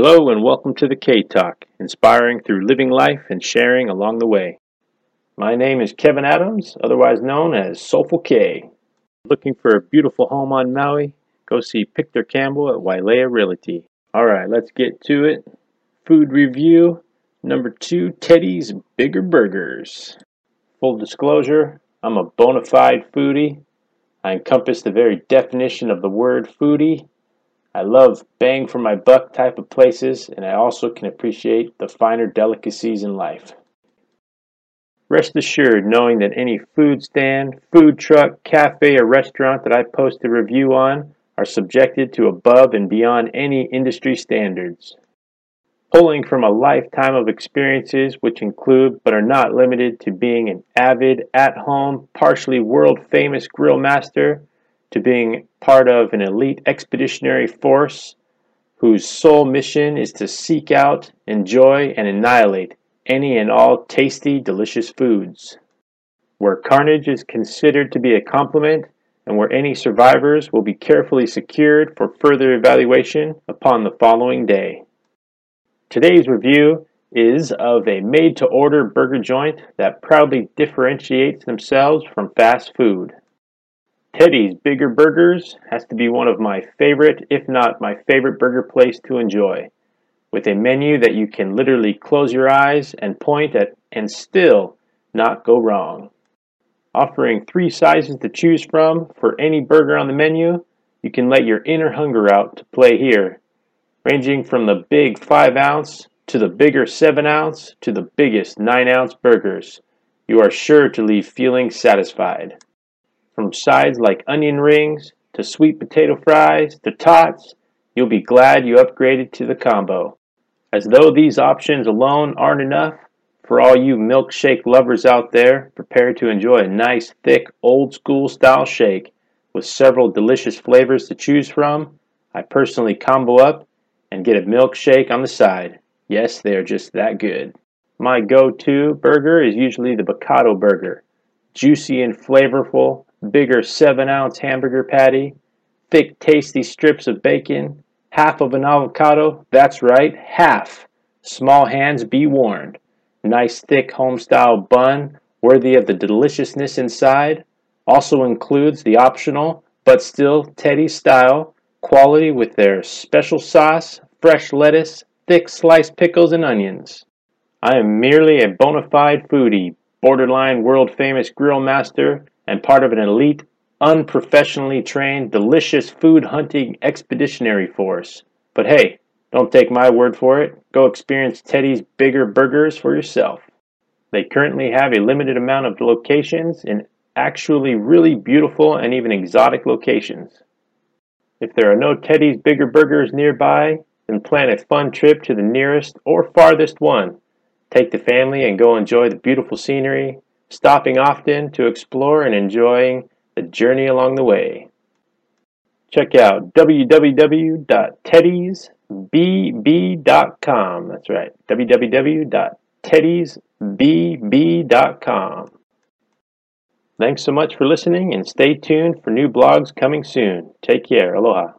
Hello and welcome to the K Talk, inspiring through living life and sharing along the way. My name is Kevin Adams, otherwise known as Soulful K. Looking for a beautiful home on Maui? Go see Victor Campbell at Wailea Realty. Alright, let's get to it. Food review number two Teddy's Bigger Burgers. Full disclosure, I'm a bona fide foodie. I encompass the very definition of the word foodie I love bang for my buck type of places, and I also can appreciate the finer delicacies in life. Rest assured knowing that any food stand, food truck, cafe, or restaurant that I post a review on are subjected to above and beyond any industry standards. Pulling from a lifetime of experiences which include but are not limited to being an avid, at home, partially world famous grill master to being part of an elite expeditionary force whose sole mission is to seek out, enjoy, and annihilate any and all tasty, delicious foods. Where carnage is considered to be a compliment, and where any survivors will be carefully secured for further evaluation upon the following day. Today's review is of a made to order burger joint that proudly differentiates themselves from fast food. Teddy's Bigger Burgers has to be one of my favorite, if not my favorite burger place to enjoy. With a menu that you can literally close your eyes and point at and still not go wrong. Offering three sizes to choose from for any burger on the menu, you can let your inner hunger out to play here. Ranging from the big 5 ounce to the bigger 7 ounce to the biggest 9 ounce burgers. You are sure to leave feeling satisfied. From sides like onion rings to sweet potato fries to tots, you'll be glad you upgraded to the combo. As though these options alone aren't enough, for all you milkshake lovers out there, prepare to enjoy a nice, thick, old school style shake with several delicious flavors to choose from. I personally combo up and get a milkshake on the side. Yes, they are just that good. My go to burger is usually the Bocado burger. Juicy and flavorful, bigger 7 ounce hamburger patty, thick, tasty strips of bacon, half of an avocado. That's right, half. Small hands be warned. Nice, thick, home style bun, worthy of the deliciousness inside. Also includes the optional, but still Teddy style, quality with their special sauce, fresh lettuce, thick sliced pickles, and onions. I am merely a bona fide foodie, borderline world famous grill master and part of an elite, unprofessionally trained, delicious food hunting expeditionary force. But hey, don't take my word for it. Go experience Teddy's bigger burgers for yourself. They currently have a limited amount of locations in actually really beautiful and even exotic locations. If there are no Teddy's Bigger Burgers nearby, then plan a fun trip to the nearest or farthest one. Take the family and go enjoy the beautiful scenery, stopping often to explore and enjoying the journey along the way. Check out www.teddysbb.com. That's right, www.teddysbb.com. Thanks so much for listening and stay tuned for new blogs coming soon. Take care. Aloha.